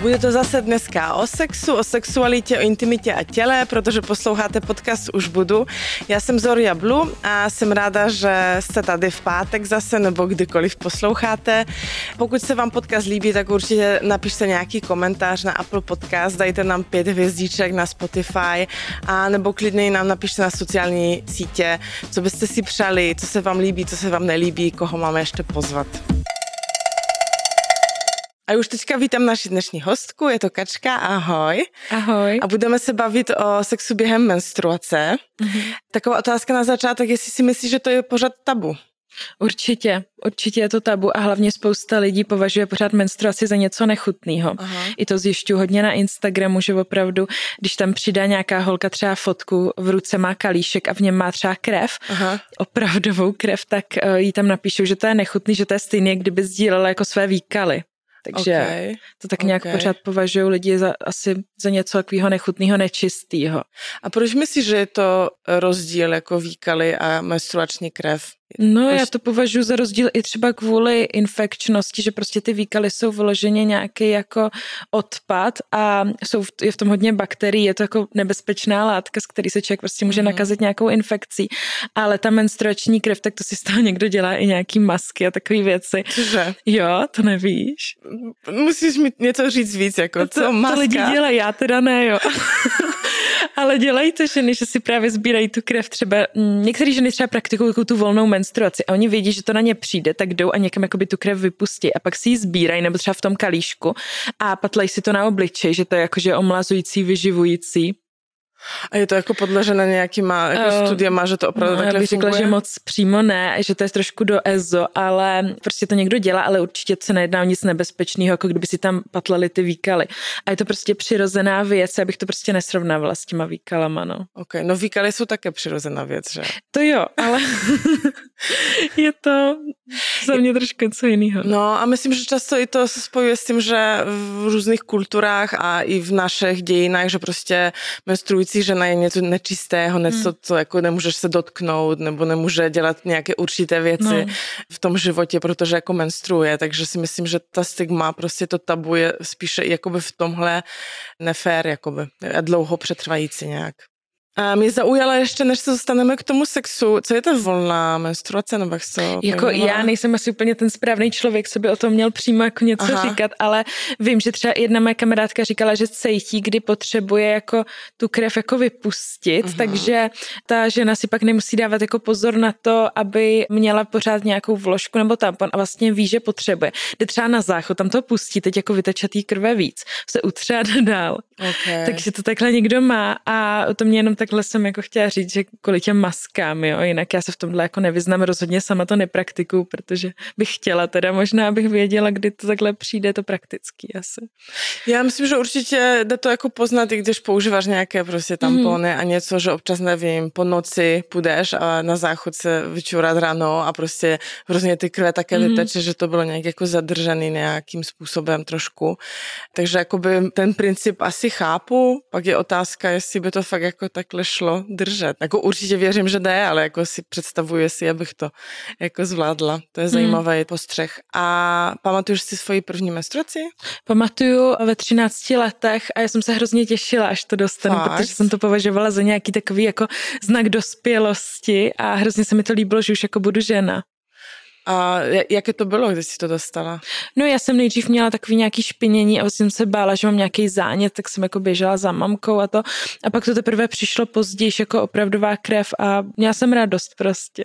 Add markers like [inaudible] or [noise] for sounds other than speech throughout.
Bude to zase dneska o sexu, o sexualitě, o intimitě a těle, protože posloucháte podcast Už budu. Já jsem Zoria Blue a jsem ráda, že jste tady v pátek zase nebo kdykoliv posloucháte. Pokud se vám podcast líbí, tak určitě napište nějaký komentář na Apple Podcast, dajte nám pět hvězdiček na Spotify a nebo klidně nám napište na sociální sítě, co byste si přali, co se vám líbí, co se vám nelíbí, koho máme ještě pozvat. A už teďka vítám naši dnešní hostku, je to Kačka, ahoj. Ahoj. A budeme se bavit o sexu během menstruace. Mm-hmm. Taková otázka na začátek, jestli si myslíš, že to je pořád tabu? Určitě, určitě je to tabu a hlavně spousta lidí považuje pořád menstruaci za něco nechutného. I to zjišťuji hodně na Instagramu, že opravdu, když tam přidá nějaká holka třeba fotku, v ruce má kalíšek a v něm má třeba krev, Aha. opravdovou krev, tak uh, jí tam napíšou, že to je nechutný, že to je stejně, kdyby sdílela jako své výkaly. Takže okay. to tak nějak okay. pořád považují lidi za, asi za něco takového nechutného, nečistého. A proč myslíš, že je to rozdíl jako výkaly a menstruační krev? No, já to považuji za rozdíl i třeba kvůli infekčnosti, že prostě ty výkaly jsou vyloženě nějaký jako odpad a jsou v, je v tom hodně bakterií, je to jako nebezpečná látka, z který se člověk prostě může mm. nakazit nějakou infekcí, ale ta menstruační krev, tak to si z toho někdo dělá i nějaký masky a takové věci. Cože? Jo, to nevíš. Musíš mi něco říct víc, jako to, co maska? To lidi dělají, já teda ne, jo. [laughs] ale dělají to ženy, že si právě sbírají tu krev třeba, mm, některé ženy třeba praktikují tu volnou menstruaci a oni vědí, že to na ně přijde, tak jdou a někam jakoby tu krev vypustí a pak si ji sbírají nebo třeba v tom kalíšku a patlají si to na obličej, že to je jakože omlazující, vyživující. A je to jako podležené nějakýma jako uh, studiema, že to opravdu no, takhle Já bych řekla, že moc přímo ne, že to je trošku do EZO, ale prostě to někdo dělá, ale určitě se nejedná o nic nebezpečného, jako kdyby si tam patlali ty výkaly. A je to prostě přirozená věc, abych to prostě nesrovnávala s těma výkalama, no. Ok, no výkaly jsou také přirozená věc, že? To jo, ale [laughs] je to za mě trošku něco jiného. No a myslím, že často i to se spojuje s tím, že v různých kulturách a i v našich dějinách, že prostě menstruující si žena je něco nečistého, něco, hmm. co jako nemůžeš se dotknout, nebo nemůže dělat nějaké určité věci no. v tom životě, protože jako menstruuje, takže si myslím, že ta stigma, prostě to tabu je spíše jakoby v tomhle nefér, jakoby, a dlouho přetrvající nějak. A mě zaujala ještě, než se dostaneme k tomu sexu, co je ta volná menstruace, nebo jak to Jako pojmenula? já nejsem asi úplně ten správný člověk, co by o tom měl přímo jako něco Aha. říkat, ale vím, že třeba jedna moje kamarádka říkala, že cítí, kdy potřebuje jako tu krev jako vypustit, Aha. takže ta žena si pak nemusí dávat jako pozor na to, aby měla pořád nějakou vložku nebo tampon a vlastně ví, že potřebuje. Jde třeba na záchod, tam to pustí, teď jako vytečatý krve víc, se utřát dál. Okay. Takže to takhle někdo má a to mě jenom takhle jsem jako chtěla říct, že kvůli těm maskám, jo, jinak já se v tomhle jako nevyznám, rozhodně sama to nepraktikuju, protože bych chtěla teda možná, abych věděla, kdy to takhle přijde, to praktický asi. Já myslím, že určitě jde to jako poznat, i když používáš nějaké prostě tampony mm. a něco, že občas nevím, po noci půjdeš a na záchod se vyčurat ráno a prostě hrozně ty krve také mm. vyteče, že to bylo nějak jako zadržený nějakým způsobem trošku. Takže jakoby ten princip asi chápu, pak je otázka, jestli by to fakt jako takhle šlo držet. Jako určitě věřím, že jde, ale jako si představuji si, abych to jako zvládla. To je hmm. zajímavý hmm. postřeh. A pamatuješ si svoji první menstruaci? Pamatuju ve 13 letech a já jsem se hrozně těšila, až to dostanu, Fakt? protože jsem to považovala za nějaký takový jako znak dospělosti a hrozně se mi to líbilo, že už jako budu žena. A jaké to bylo, když jsi to dostala? No já jsem nejdřív měla takový nějaký špinění a vlastně jsem se bála, že mám nějaký zánět, tak jsem jako běžela za mamkou a to. A pak to teprve přišlo později jako opravdová krev a měla jsem radost prostě.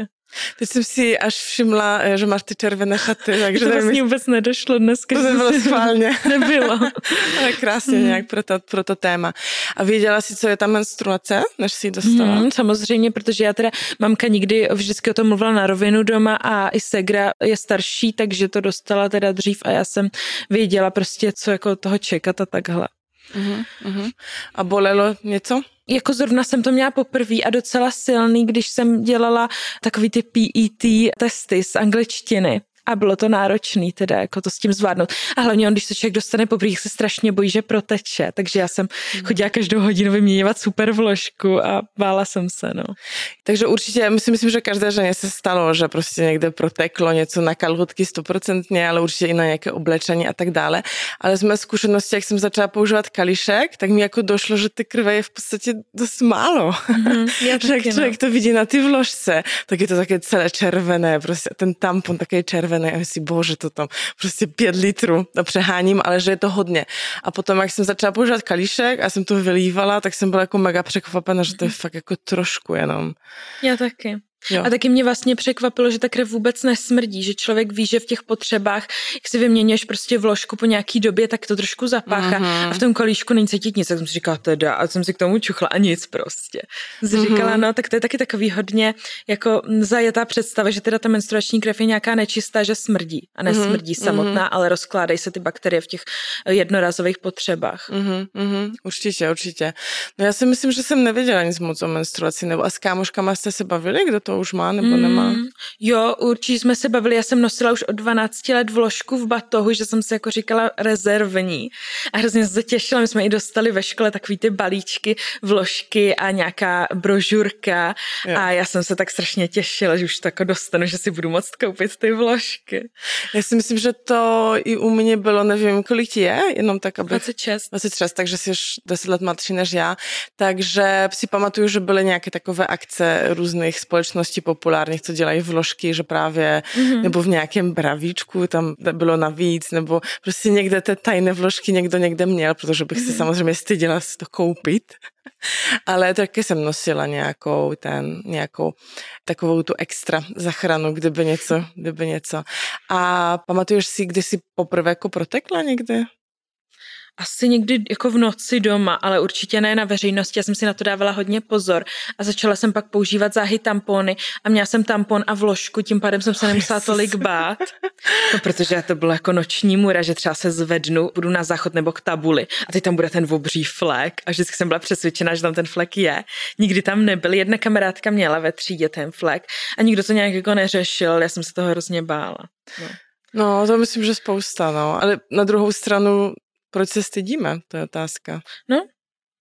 Teď jsem si až všimla, eh, že máš ty červené šaty, [laughs] takže to vlastně vůbec nedošlo dneska. To nebylo schválně. [laughs] Nebylo. [laughs] Ale krásně mm. nějak pro to, pro to téma. A věděla jsi, co je ta menstruace, než jsi ji dostala? Mm, samozřejmě, protože já teda, mamka nikdy vždycky o tom mluvila na rovinu doma a i Segra je starší, takže to dostala teda dřív a já jsem věděla prostě, co jako toho čekat a takhle. Uh-huh, uh-huh. A bolelo něco? Jako zrovna jsem to měla poprvé a docela silný, když jsem dělala takový ty PET testy z angličtiny a bylo to náročné teda jako to s tím zvládnout. A hlavně on, když se člověk dostane po se strašně bojí, že proteče, takže já jsem mm. chodila každou hodinu vyměňovat super vložku a bála jsem se, no. Takže určitě, myslím, myslím, že každé ženě se stalo, že prostě někde proteklo něco na kalhotky stoprocentně, ale určitě i na nějaké oblečení a tak dále. Ale z mé zkušenosti, jak jsem začala používat kališek, tak mi jako došlo, že ty krve je v podstatě dost málo. Mm, já [laughs] jak člověk no. to vidí na ty vložce, tak je to také celé červené, prostě ten tampon také červený a si bože, to tam prostě pět litrů, to přeháním, ale že je to hodně. A potom, jak jsem začala používat kalíšek a jsem to vylívala, tak jsem byla jako mega překvapená, že to je fakt jako trošku jenom. Já taky. Jo. A taky mě vlastně překvapilo, že ta krev vůbec nesmrdí, že člověk ví, že v těch potřebách, jak si vyměníš prostě vložku po nějaký době, tak to trošku zapáchá mm-hmm. a v tom kolíšku není cítit nic, tak jsem si říkala teda a jsem si k tomu čuchla a nic prostě. Jsem mm-hmm. říkala, no tak to je taky takový hodně jako zajetá představa, že teda ta menstruační krev je nějaká nečistá, že smrdí a nesmrdí mm-hmm. samotná, ale rozkládají se ty bakterie v těch jednorazových potřebách. Mm-hmm. Určitě, určitě. No já si myslím, že jsem nevěděla nic moc o menstruaci, nebo a s kámoškama jste se bavili, kdo to už má nebo mm, nemá? Jo, určitě jsme se bavili, já jsem nosila už od 12 let vložku v batohu, že jsem se jako říkala rezervní a hrozně se těšila, my jsme i dostali ve škole takový ty balíčky, vložky a nějaká brožurka jo. a já jsem se tak strašně těšila, že už to jako dostanu, že si budu moct koupit ty vložky. Já si myslím, že to i u mě bylo, nevím, kolik ti je, jenom tak, aby... 26. 26, takže jsi už 10 let mladší než já, takže si pamatuju, že byly nějaké takové akce různých společností společnosti populárních, co dělají vložky, že právě, mm-hmm. nebo v nějakém bravíčku tam bylo navíc, nebo prostě někde ty tajné vložky někdo někde měl, protože bych mm-hmm. se samozřejmě styděla si to koupit. [laughs] Ale taky jsem nosila nějakou ten, nějakou takovou tu extra zachranu, kdyby něco, kdyby něco. A pamatuješ si, kdy jsi poprvé jako protekla někde? Asi někdy jako v noci doma, ale určitě ne na veřejnosti. Já jsem si na to dávala hodně pozor a začala jsem pak používat záhy tampony a měla jsem tampon a vložku, tím pádem jsem se nemusela tolik bát, no, protože to bylo jako noční můra, že třeba se zvednu, budu na záchod nebo k tabuli a teď tam bude ten obří flek a vždycky jsem byla přesvědčena, že tam ten flek je. Nikdy tam nebyl, jedna kamarádka měla ve třídě ten flek a nikdo to nějak jako neřešil, já jsem se toho hrozně bála. No. No, to myslím, že spousta, no. Ale na druhou stranu proč se stydíme? To je otázka. No,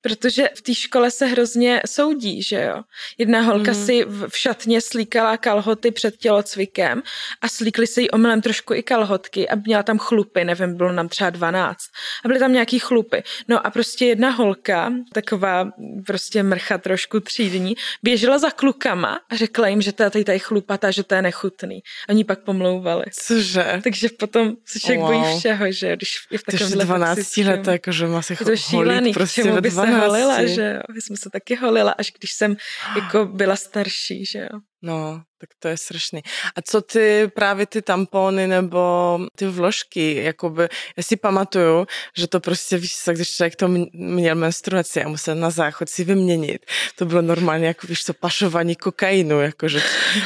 Protože v té škole se hrozně soudí, že jo. Jedna holka mm. si v šatně slíkala kalhoty před tělocvikem a slíkli se jí omylem trošku i kalhotky a měla tam chlupy, nevím, bylo nám třeba 12. A byly tam nějaký chlupy. No a prostě jedna holka, taková prostě mrcha trošku třídní, běžela za klukama a řekla jim, že to je tady, tady chlupatá, že to je nechutný. Oni pak pomlouvali. Cože? Takže potom se člověk wow. bojí všeho, že když je v takovém 12 let, jakože má se holit prostě ve 12 holila, že jo. Já jsem se taky holila, až když jsem jako byla starší, že jo. No, tak to je strašný. A co ty právě ty tampony nebo ty vložky, jakoby, já si pamatuju, že to prostě, víš co, když člověk to měl menstruaci a musel na záchod si vyměnit, to bylo normálně, jako víš co, pašování kokainu, jakože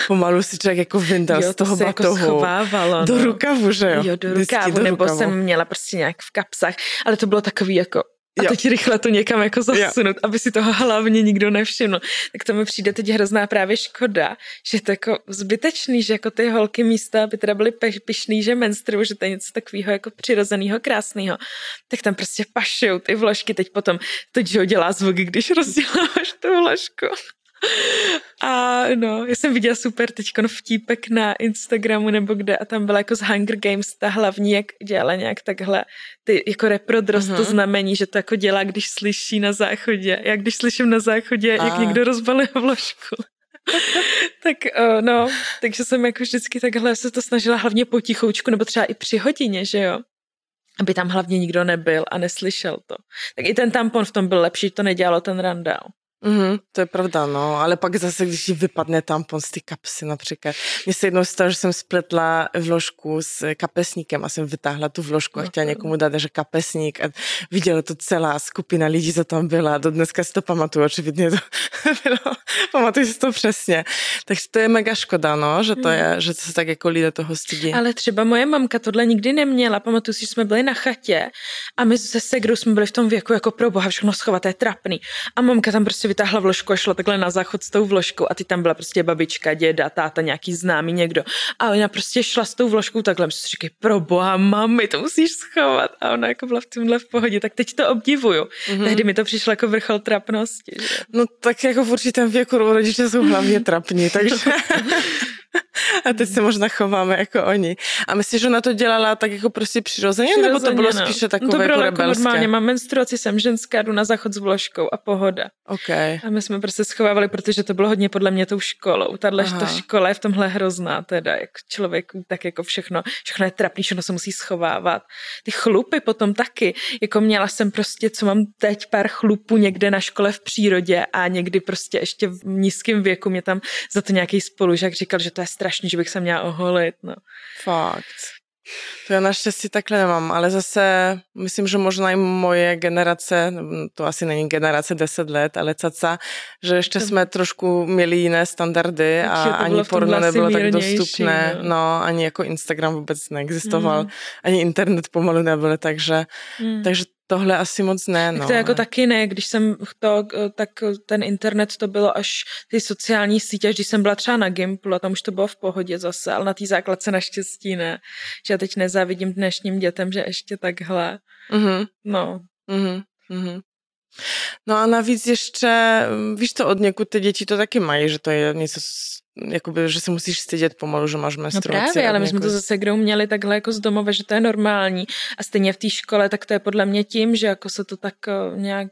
pomalu si člověk jako vyndal jo, z toho to batohu. Jako schovávalo, do no. rukavu, že jo? Jo, do rukavu, do nebo rukavu. jsem měla prostě nějak v kapsách, ale to bylo takový jako a jo. teď rychle to někam jako zasunout, jo. aby si toho hlavně nikdo nevšiml. Tak to mi přijde teď hrozná právě škoda, že to jako zbytečný, že jako ty holky místa, aby teda byly pišný, že menstruují, že to je něco takového jako přirozeného, krásného, tak tam prostě pašou ty vložky. Teď potom to dělá zvuk, když rozděláváš tu vložku. A no, já jsem viděla super teď vtípek na Instagramu nebo kde a tam byla jako z Hunger Games ta hlavní, jak dělala nějak takhle ty jako reprodrost, uh-huh. to znamení, že to jako dělá, když slyší na záchodě. Já když slyším na záchodě, a. jak někdo rozbaluje vložku. [laughs] tak uh, no, takže jsem jako vždycky takhle se to snažila hlavně potichoučku, nebo třeba i při hodině, že jo aby tam hlavně nikdo nebyl a neslyšel to. Tak i ten tampon v tom byl lepší, to nedělalo ten randál. Mm, to je pravda, no, ale pak zase, když ti vypadne tampon z ty kapsy například. Mně se jednou stalo, že jsem spletla vložku s kapesníkem a jsem vytáhla tu vložku a chtěla někomu dát, že kapesník a viděla to celá skupina lidí, co tam byla. Do dneska si to pamatuju, očividně to [laughs] bylo, pamatuju si to přesně. Takže to je mega škoda, no, že to je, že to se tak jako lidé toho stydí. Ale třeba moje mamka tohle nikdy neměla. Pamatuju si, že jsme byli na chatě a my se segrou jsme byli v tom věku jako pro boha všechno schovat, je trapný. A mamka tam prostě si vytáhla vložku a šla takhle na záchod s tou vložkou a ty tam byla prostě babička, děda, táta, nějaký známý někdo. A ona prostě šla s tou vložkou takhle, si říkají, pro boha, mami, to musíš schovat. A ona jako byla v tomhle v pohodě, tak teď to obdivuju. Mm-hmm. Tehdy mi to přišlo jako vrchol trapnosti. Že? No tak jako v určitém věku rodiče jsou hlavně trapní, takže [laughs] a teď se možná chováme jako oni. A myslíš, že ona to dělala tak jako prostě přirozeně, přirozeně nebo to bylo no. spíše takové no to bylo jako, jako normálně, mám menstruaci, jsem ženská, jdu na záchod s vložkou a pohoda. Okay. A my jsme prostě schovávali, protože to bylo hodně podle mě tou školou. Tahle ta škola je v tomhle hrozná, teda, jak člověk tak jako všechno, všechno je trapný, všechno se musí schovávat. Ty chlupy potom taky, jako měla jsem prostě, co mám teď, pár chlupů někde na škole v přírodě a někdy prostě ještě v nízkém věku mě tam za to nějaký spolužák říkal, že to je strašný, že bych se měla oholit. No. Fakt. To já naštěstí takhle nemám, ale zase myslím, že možná i moje generace, to asi není generace 10 let, ale caca, že ještě jsme trošku měli jiné standardy a ani porno nebylo tak dostupné, no. no. ani jako Instagram vůbec neexistoval, mm. ani internet pomalu nebyl, takže, mm. takže Tohle asi moc ne, no. Tak to jako taky ne, když jsem to, tak ten internet to bylo až ty sociální sítě, když jsem byla třeba na Gimplu a tam už to bylo v pohodě zase, ale na té základce naštěstí ne. Že já teď nezávidím dnešním dětem, že ještě takhle. Mm-hmm. No. Mm-hmm. Mm-hmm. No a navíc ještě, víš to od někud ty děti to taky mají, že to je něco jakoby, že se musíš stydět pomalu, že máš menstruaci. No právě, ale my jsme to zase kdo měli takhle jako z domova, že to je normální. A stejně v té škole, tak to je podle mě tím, že jako se to tak eh, nějak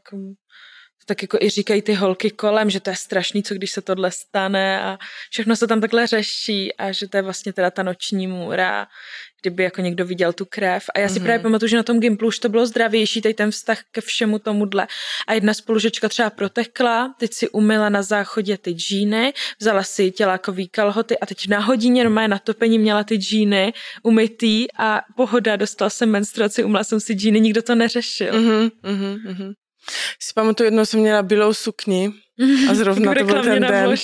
tak jako i říkají ty holky kolem, že to je strašný, co když se tohle stane a všechno se tam takhle řeší a že to je vlastně teda ta noční můra, kdyby jako někdo viděl tu krev. A já si mm-hmm. právě pamatuju, že na tom Gimplu už to bylo zdravější, tady ten vztah ke všemu tomuhle. A jedna spolužečka třeba protekla, teď si umyla na záchodě ty džíny, vzala si tělákový kalhoty a teď na hodině normálně na topení měla ty džíny umytý a pohoda, dostala jsem menstruaci, umla jsem si džíny, nikdo to neřešil. Mm-hmm, mm-hmm. Si pamatuju, jednou jsem měla bílou sukni a zrovna to byl ten den,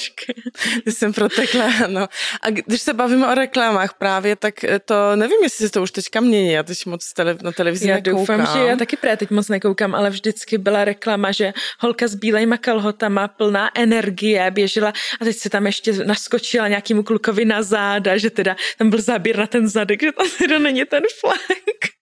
kdy jsem protekla. No. A když se bavíme o reklamách právě, tak eh, to nevím, jestli se to už teďka mění. Já teď moc tele, na televizi Já nekoukám. doufám, že já taky právě teď moc nekoukám, ale vždycky byla reklama, že holka s bílejma kalhotama, plná energie, běžela a teď se tam ještě naskočila nějakému klukovi na záda, že teda tam byl záběr na ten zadek, že to teda není ten flek.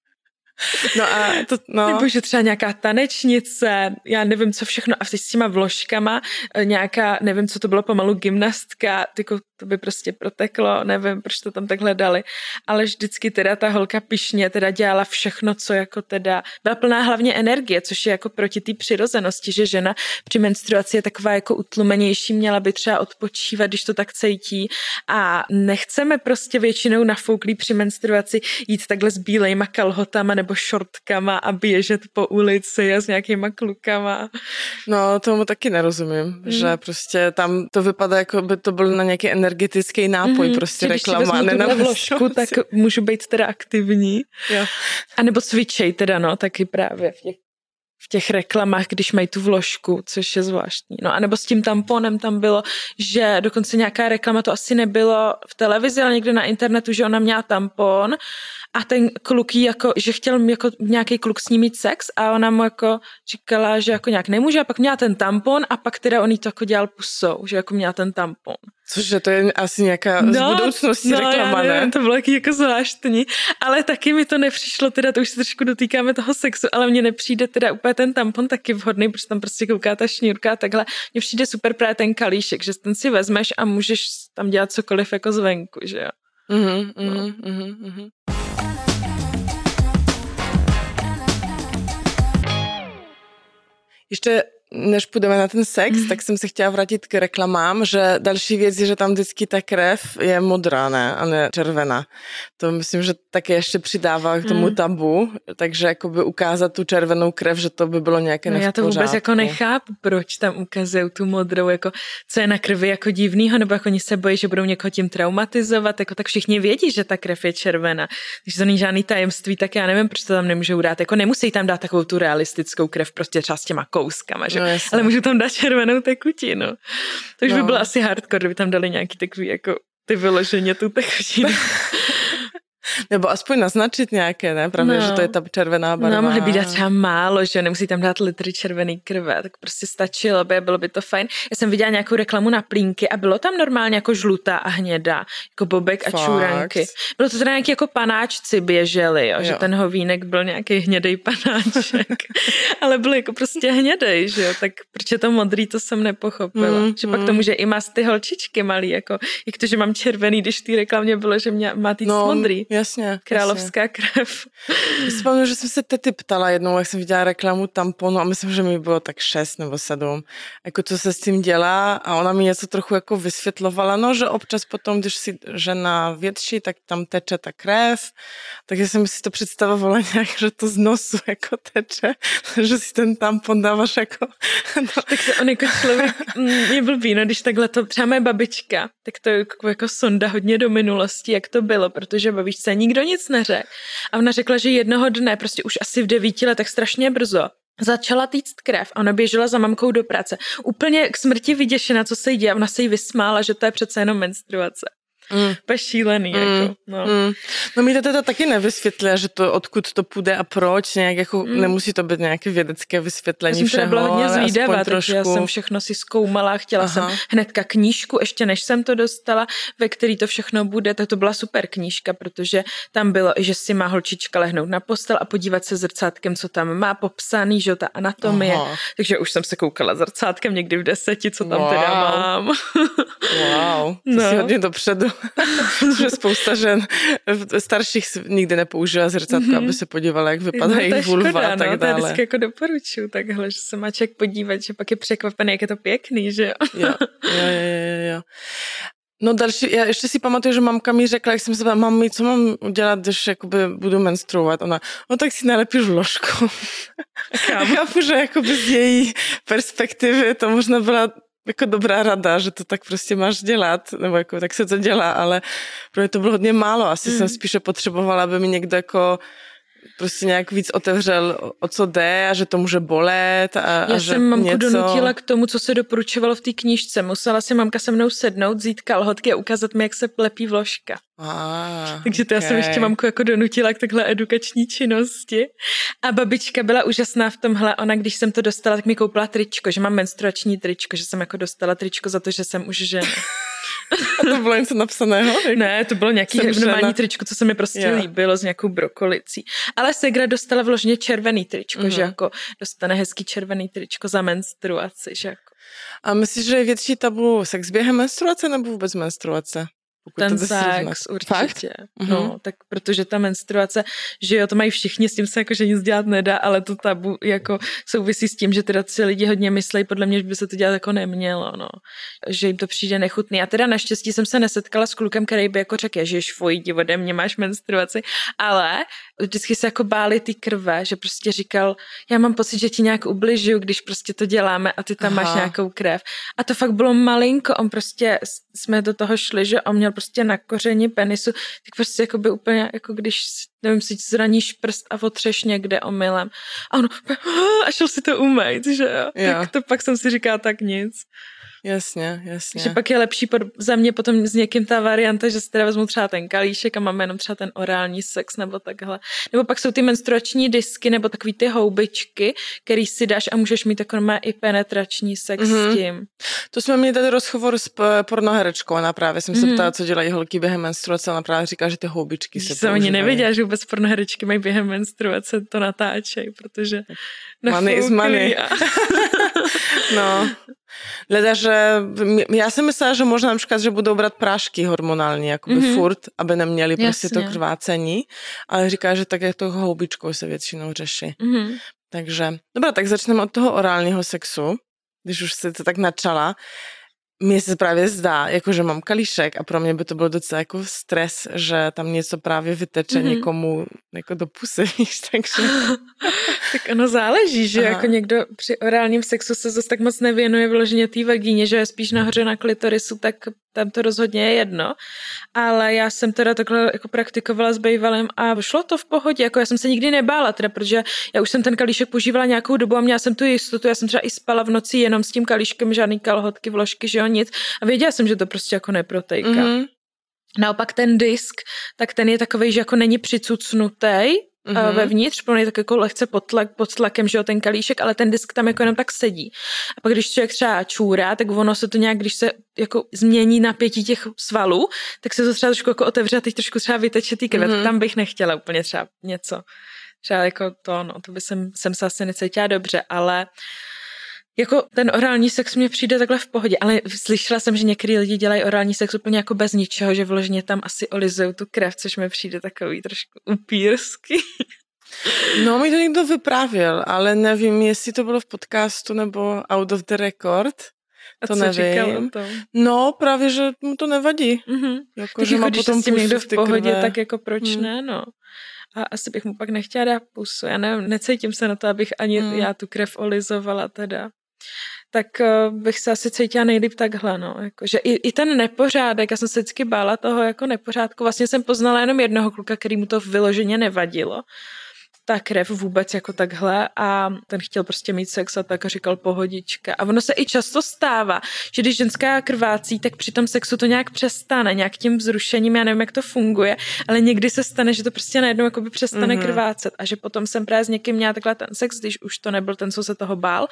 No a to, no. Nebo že třeba nějaká tanečnice, já nevím co všechno, a s těma vložkama, eh, nějaká, nevím co to bylo pomalu, gymnastka, tyko, to by prostě proteklo, nevím, proč to tam takhle dali, ale vždycky teda ta holka pišně teda dělala všechno, co jako teda, byla plná hlavně energie, což je jako proti té přirozenosti, že žena při menstruaci je taková jako utlumenější, měla by třeba odpočívat, když to tak cítí a nechceme prostě většinou nafouklí při menstruaci jít takhle s bílejma kalhotama nebo šortkama a běžet po ulici a s nějakýma klukama. No, tomu taky nerozumím, mm. že prostě tam to vypadá, jako by to byl na nějaký energetický nápoj, mm. prostě že reklama. Když si vložku, tak můžu být teda aktivní. Jo. A nebo cvičej teda, no, taky právě v těch v těch reklamách, když mají tu vložku, což je zvláštní. No a nebo s tím tamponem tam bylo, že dokonce nějaká reklama, to asi nebylo v televizi, ale někde na internetu, že ona měla tampon a ten kluk jí jako, že chtěl jako nějaký kluk s ní mít sex a ona mu jako říkala, že jako nějak nemůže a pak měla ten tampon a pak teda on jí to jako dělal pusou, že jako měla ten tampon. Cože to je asi nějaká no, z budoucnosti no, reklama, já nevím, to bylo taky jako zvláštní, ale taky mi to nepřišlo, teda to už se trošku dotýkáme toho sexu, ale mně nepřijde teda úplně ten tampon taky vhodný, protože tam prostě kouká ta šňůrka a takhle. Mně přijde super právě ten kalíšek, že ten si vezmeš a můžeš tam dělat cokoliv jako zvenku, že jo. Mm-hmm, no. mm-hmm, mm-hmm. Ještě než půjdeme na ten sex, mm. tak jsem se chtěla vrátit k reklamám, že další věc je, že tam vždycky ta krev je modrá, ne, a ne červená. To myslím, že také ještě přidává k tomu mm. tabu, takže jakoby ukázat tu červenou krev, že to by bylo nějaké no, Já to vůbec jako nechápu, proč tam ukazují tu modrou, jako co je na krvi jako divnýho, nebo jako oni se bojí, že budou někoho tím traumatizovat, jako tak všichni vědí, že ta krev je červená. Když to není žádný tajemství, tak já nevím, proč to tam nemůžou dát. Jako nemusí tam dát takovou tu realistickou krev, prostě třeba s těma kouskama, že? No, [laughs] ale můžu tam dát červenou tekutinu. To už no. by bylo asi hardcore, kdyby tam dali nějaký takový jako ty vyloženě tu tekutinu. [laughs] [laughs] Nebo aspoň naznačit nějaké, ne? Právě, no. že to je ta červená barva. No, mohli by dát třeba málo, že nemusí tam dát litry červený krve, tak prostě stačilo by, bylo by to fajn. Já jsem viděla nějakou reklamu na plínky a bylo tam normálně jako žlutá a hnědá, jako bobek Fakt. a čůranky. Bylo to teda nějaký jako panáčci běželi, jo, jo. že ten hovínek byl nějaký hnědý panáček, [laughs] ale byl jako prostě hnědej, že jo, tak proč je to modrý, to jsem nepochopila. Mm, že mm. pak to může i má ty holčičky malý, jako, jak to, že mám červený, když v té reklamě bylo, že mě má ty no, modrý. Jasně. Královská jasně. krev. Já že jsem se tety ptala jednou, jak jsem viděla reklamu tamponu a myslím, že mi bylo tak šest nebo sedm, jako co se s tím dělá a ona mi něco trochu jako vysvětlovala, no, že občas potom, když si žena větší, tak tam teče ta krev, takže jsem si to představovala [laughs] nějak, že to z nosu jako teče, [laughs] že si ten tampon dáváš jako... [laughs] No. Tak se on jako člověk, mě blbý, no, když takhle to, třeba moje babička, tak to je jako, jako sonda hodně do minulosti, jak to bylo, protože babičce nikdo nic neřekl. A ona řekla, že jednoho dne, prostě už asi v devíti letech strašně brzo, začala týct krev a ona běžela za mamkou do práce. Úplně k smrti vyděšená, co se jí děje. Ona se jí vysmála, že to je přece jenom menstruace. Mm. Úplně šílený, mm. jako, no. Mm. No mi to teda taky nevysvětlila, že to odkud to půjde a proč, nějak jako mm. nemusí to být nějaké vědecké vysvětlení já jsem všeho, byla hodně zvídavá, trošku. já jsem všechno si zkoumala, chtěla Aha. jsem hnedka knížku, ještě než jsem to dostala, ve který to všechno bude, tak to byla super knížka, protože tam bylo, že si má holčička lehnout na postel a podívat se zrcátkem, co tam má popsaný, že ta anatomie, Aha. takže už jsem se koukala zrcátkem někdy v deseti, co tam wow. teda mám. wow, [laughs] to no. si hodně dopředu. [laughs] že spousta žen starších nikdy nepoužila zrcátka, mm-hmm. aby se podívala, jak vypadá no, jejich vulva a tak no, dále. To vždycky jako doporučuju takhle, že se má člověk podívat, že pak je překvapený, jak je to pěkný, že jo. jo, jo, jo, jo. No další, já ještě si pamatuju, že mamka mi řekla, jak jsem se mám mi, co mám udělat, když jakoby budu menstruovat. Ona, no tak si nalepíš ložku. [laughs] Chápu, že jakoby z její perspektivy to možná byla jako dobrá rada, že to tak prostě máš dělat, nebo jako tak se to dělá, ale pro mě to bylo hodně málo. Asi mm. jsem spíše potřebovala, aby mi někdo jako prostě nějak víc otevřel, o co jde a že to může bolet. A, Já a že jsem mamku něco... donutila k tomu, co se doporučovalo v té knížce. Musela si mamka se mnou sednout, vzít kalhotky a ukázat mi, jak se plepí vložka. Ah, Takže to okay. já jsem ještě mamku jako donutila k takhle edukační činnosti. A babička byla úžasná v tomhle. Ona, když jsem to dostala, tak mi koupila tričko, že mám menstruační tričko, že jsem jako dostala tričko za to, že jsem už žena. [laughs] A to bylo něco napsaného? Ne, to bylo nějaký normální tričko, co se mi prostě yeah. líbilo s nějakou brokolicí. Ale Segra dostala vložně červený tričko, mm-hmm. že mhm. jako dostane hezký červený tričko za menstruaci, že jako. A myslíš, že je větší tabu sex během menstruace nebo vůbec menstruace? Pokud ten sex, určitě. Fakt? No, mm-hmm. tak protože ta menstruace, že jo, to mají všichni, s tím se jakože nic dělat nedá, ale to tabu jako souvisí s tím, že teda si lidi hodně myslí, podle mě, že by se to dělat jako nemělo, no. Že jim to přijde nechutný. A teda naštěstí jsem se nesetkala s klukem, který by jako řekl, že fuj, ode mě máš menstruaci, ale vždycky se jako báli ty krve, že prostě říkal, já mám pocit, že ti nějak ubližuju, když prostě to děláme a ty tam Aha. máš nějakou krev. A to fakt bylo malinko, on prostě, jsme do toho šli, že on měl prostě na koření penisu, tak prostě jako by úplně, jako když, nevím, si zraníš prst a otřeš někde omylem. A ono, a šel si to umýt, že jo? jo. Tak to pak jsem si říkala, tak nic. Jasně, jasně. Že pak je lepší pod, za mě potom s někým ta varianta, že si teda vezmu třeba ten kalíšek a máme jenom třeba ten orální sex nebo takhle. Nebo pak jsou ty menstruační disky nebo takový ty houbičky, který si dáš a můžeš mít takový i penetrační sex mm-hmm. s mhm. tím. To jsme měli tady rozhovor s pornoherečkou, ona právě jsem se mm-hmm. ptala, co dělají holky během menstruace, ona právě říká, že ty houbičky se jsem ani nevěděla, že vůbec pornoherečky mají během menstruace to natáčejí, protože Money is money. A... [laughs] no. Leda, že já si myslela, že možná například, že budou brát prášky hormonální, jakoby mm-hmm. furt, aby neměli Jasně. prostě to krvácení, ale říká, že tak je to houbičkou se většinou řeší. Mm-hmm. Takže, dobrá, tak začneme od toho orálního sexu, když už jste to tak načala mně se právě zdá, jako že mám kalíšek a pro mě by to byl docela jako stres, že tam něco právě vyteče mm-hmm. někomu jako do pusy, víš, takže... tak ono záleží, že Aha. jako někdo při orálním sexu se zase tak moc nevěnuje vyloženě té vagíně, že je spíš nahoře na klitorisu, tak tam to rozhodně je jedno, ale já jsem teda takhle jako praktikovala s bejvalem a šlo to v pohodě, jako já jsem se nikdy nebála teda, protože já už jsem ten kalíšek používala nějakou dobu a měla jsem tu jistotu, já jsem třeba i spala v noci jenom s tím kalíškem, žádný kalhotky, vložky, že jo, nic a věděla jsem, že to prostě jako neprotejká. Mm-hmm. Naopak ten disk, tak ten je takový, že jako není přicucnutý, mm-hmm. vevnitř, plný tak jako lehce pod, tlak, pod tlakem, že jo, ten kalíšek, ale ten disk tam jako jenom tak sedí. A pak když člověk třeba čůrá, tak ono se to nějak, když se jako změní napětí těch svalů, tak se to třeba trošku jako otevře a teď trošku třeba vyteče ty krve. Mm-hmm. Tam bych nechtěla úplně třeba něco. Třeba jako to, no, to by jsem, jsem se asi necítila dobře, ale jako ten orální sex mě přijde takhle v pohodě, ale slyšela jsem, že některý lidi dělají orální sex úplně jako bez ničeho, že vložně tam asi olizují tu krev, což mi přijde takový trošku upírsky. [laughs] No, mi to někdo vyprávěl, ale nevím, jestli to bylo v podcastu nebo out of the record. A to co nevím. To? No, právě, že mu to nevadí. Mm-hmm. Jako, tak že jako, má když potom s tím někdo v pohodě, krve. tak jako proč mm. ne, no. A asi bych mu pak nechtěla dát pusu. Já nevím, necítím se na to, abych ani mm. já tu krev olizovala teda tak uh, bych se asi cítila nejlíp takhle, no. Jako, že i, i, ten nepořádek, já jsem se vždycky bála toho jako nepořádku. Vlastně jsem poznala jenom jednoho kluka, který mu to vyloženě nevadilo ta krev vůbec jako takhle a ten chtěl prostě mít sex a tak a říkal pohodička. A ono se i často stává, že když ženská krvácí, tak při tom sexu to nějak přestane, nějak tím vzrušením, já nevím, jak to funguje, ale někdy se stane, že to prostě najednou jakoby přestane mm-hmm. krvácet a že potom jsem právě s někým měla takhle ten sex, když už to nebyl ten, co se toho bál,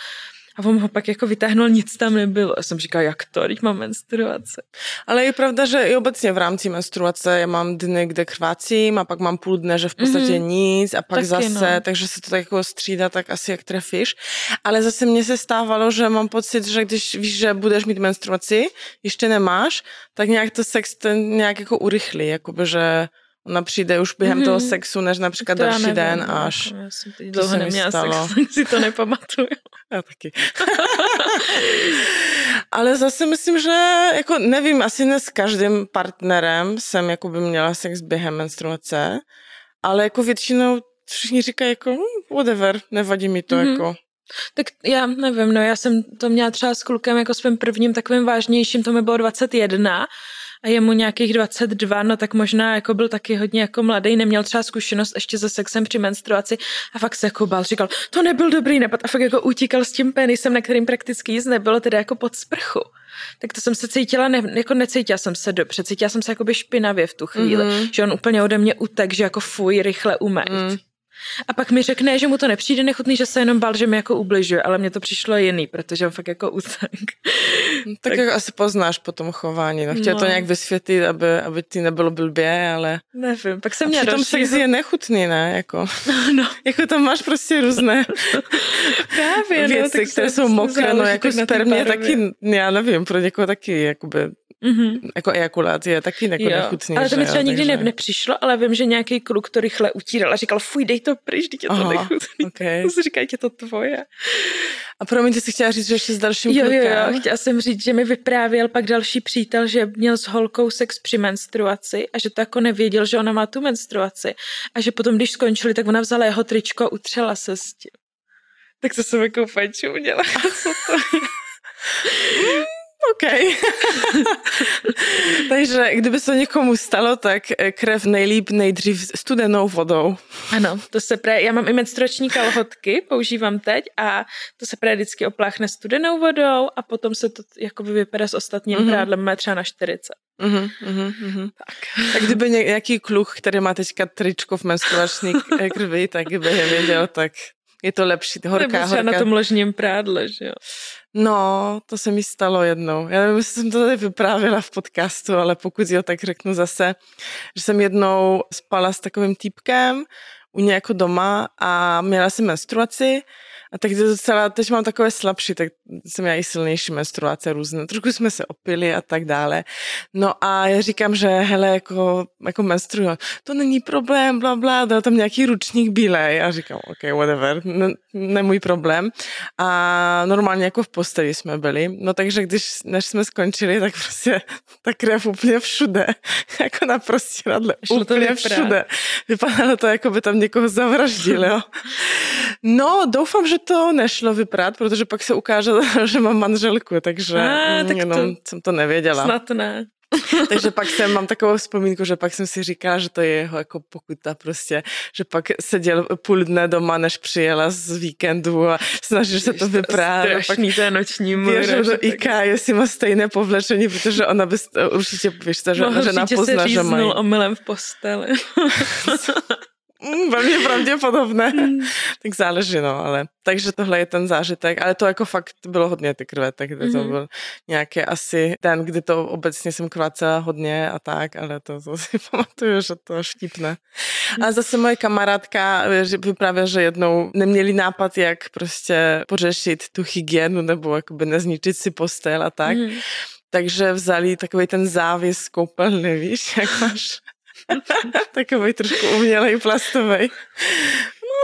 a on ho pak jako vytáhnul, nic tam nebylo. Já jsem říkala, jak to, teď mám menstruace. Ale je pravda, že i obecně v rámci menstruace já mám dny, kde krvácím a pak mám půl dne, že v podstatě mm-hmm. nic a pak Taky zase, no. takže se to tak jako střídá tak asi jak trefíš. Ale zase mně se stávalo, že mám pocit, že když víš, že budeš mít menstruaci, ještě nemáš, tak nějak to sex ten nějak jako urychlí, jakoby, že ona přijde už během mm-hmm. toho sexu, než například to další nevím, den no, až. Jako já jsem teď dlouho neměla stalo. [laughs] sex, si to nepamatuju. Já taky. [laughs] Ale zase myslím, že jako nevím, asi ne s každým partnerem jsem jako by měla sex během menstruace, ale jako většinou všichni říkají jako hm, whatever, nevadí mi to mm-hmm. jako. Tak já nevím, no já jsem to měla třeba s klukem jako svým prvním takovým vážnějším, to mi bylo 21 a je mu nějakých 22, no tak možná jako byl taky hodně jako mladý, neměl třeba zkušenost ještě se sexem při menstruaci a fakt se jako bál, říkal, to nebyl dobrý nápad a fakt jako utíkal s tím penisem, na kterým prakticky jíst nebylo, teda jako pod sprchu. Tak to jsem se cítila, ne, jako necítila jsem se dobře, cítila jsem se jako by špinavě v tu chvíli, mm-hmm. že on úplně ode mě utek, že jako fuj, rychle umejt. Mm. A pak mi řekne, že mu to nepřijde nechutný, že se jenom bál, že mi jako ubližuje, ale mně to přišlo jiný, protože on fakt jako utek. No, tak, tak asi poznáš po tom chování, no, chtěl no. to nějak vysvětlit, aby, aby ti nebylo blbě, ale... Nevím, pak jsem měla další... sex je nechutný, ne, jako... [laughs] No. jako tam máš prostě různé [laughs] Právě, no, věci, no, které jsou mokré, no jako spermě taky, já nevím, pro někoho taky, jakoby Mm-hmm. Jako ejakulát je taky jako nechutný. Ale to mi třeba nikdy takže... nepřišlo, ale vím, že nějaký kluk to rychle utíral a říkal, fuj, dej to pryč, dítě to Aha, nechutný. Okay. [laughs] Říkají, je to tvoje. A promiň, ty jsi chtěla říct, že ještě s dalším jo, klukem. Jo, jo, chtěla jsem říct, že mi vyprávěl pak další přítel, že měl s holkou sex při menstruaci a že to jako nevěděl, že ona má tu menstruaci. A že potom, když skončili, tak ona vzala jeho tričko a utřela se s tím. Tak to jsem jako. Co to je? [laughs] OK. [laughs] Takže kdyby se někomu stalo, tak krev nejlíp nejdřív studenou vodou. Ano, to se pre, já mám i menstruační kalhotky, používám teď a to se právě vždycky opláchne studenou vodou a potom se to jakoby vypadá s ostatním mm-hmm. prádlem, má třeba na 40. Mm-hmm, mm-hmm. Tak. tak kdyby nějaký kluk, který má teďka tričko v menstruační krvi, tak by je věděl, tak je to lepší, horká, Nebo horká. na tom ložním prádle, že jo. No, to se mi stalo jednou. Já nevím, jestli jsem to tady vyprávila v podcastu, ale pokud jo, tak řeknu zase, že jsem jednou spala s takovým týpkem u něj jako doma a měla jsem menstruaci a tak docela, teď mám takové slabší, tak jsem měla i silnější menstruace různé. Trošku jsme se opili a tak dále. No a já říkám, že hele, jako, jako menstruju, to není problém, bla, bla, dal tam nějaký ručník bílej. A říkám, ok, whatever, ne, ne můj problém. A normálně jako v posteli jsme byli. No takže když, než jsme skončili, tak prostě [laughs] ta krev úplně všude. [laughs] jako na prostěradle. Úplně všude. Vypadalo to, jako by tam někoho zavraždili, jo. [laughs] No, doufám, že to nešlo vyprat, protože pak se ukáže, [laughs] že mám manželku, takže A, tak jenom to, jsem to nevěděla. Snad ne. [laughs] [laughs] Takže pak jsem, mám takovou vzpomínku, že pak jsem si říkala, že to je jeho jako pokuta prostě, že pak seděl půl dne doma, než přijela z víkendu a snažil se to vyprávět. Strašný pak to noční můra. do IKEA, jestli má stejné povlečení, protože ona by určitě, víš že no, žena pozná, že mají. omylem v posteli. Mm, velmi pravděpodobné. Mm. tak záleží, no, ale. Takže tohle je ten zážitek, ale to jako fakt bylo hodně ty krvetek, mm-hmm. to mhm. byl nějaký asi den, kdy to obecně jsem krvácela hodně a tak, ale to, to si [laughs] pamatuju, že to štípne. A zase moje kamarádka vyprávěla, že jednou neměli nápad, jak prostě pořešit tu hygienu nebo jakoby nezničit si postel a tak. Mm-hmm. Takže vzali takový ten závěs koupelny, víš, [laughs] jak máš [laughs] Takový trošku umělej plastový.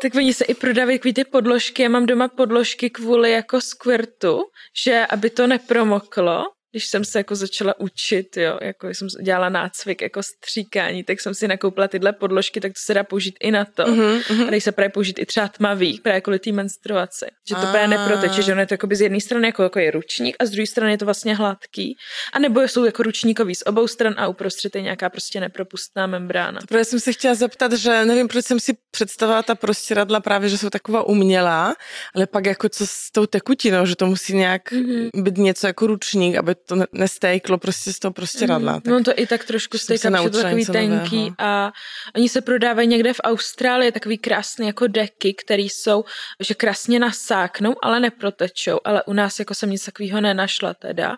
Tak oni se i prodávají takový ty podložky. Já mám doma podložky kvůli jako squirtu, že aby to nepromoklo, když jsem se jako začala učit, jo, jako jsem dělala nácvik jako stříkání, tak jsem si nakoupila tyhle podložky, tak to se dá použít i na to. Mm-hmm. A dají se právě použít i třeba tmavý, právě kvůli té menstruaci. Že to právě neproteče, že ono je to jako z jedné strany jako, jako je ručník a z druhé strany je to vlastně hladký. A nebo jsou jako ručníkový z obou stran a uprostřed je nějaká prostě nepropustná membrána. To právě jsem se chtěla zeptat, že nevím, proč jsem si představila ta prostěradla právě, že jsou taková umělá, ale pak jako co s tou tekutinou, že to musí nějak mm-hmm. být něco jako ručník, aby to nestejklo prostě z toho prostě radla. Mm, no to i tak trošku stejká, protože to takový tenký nového. a oni se prodávají někde v Austrálii takový krásný jako deky, které jsou, že krásně nasáknou, ale neprotečou, ale u nás jako jsem nic takového nenašla teda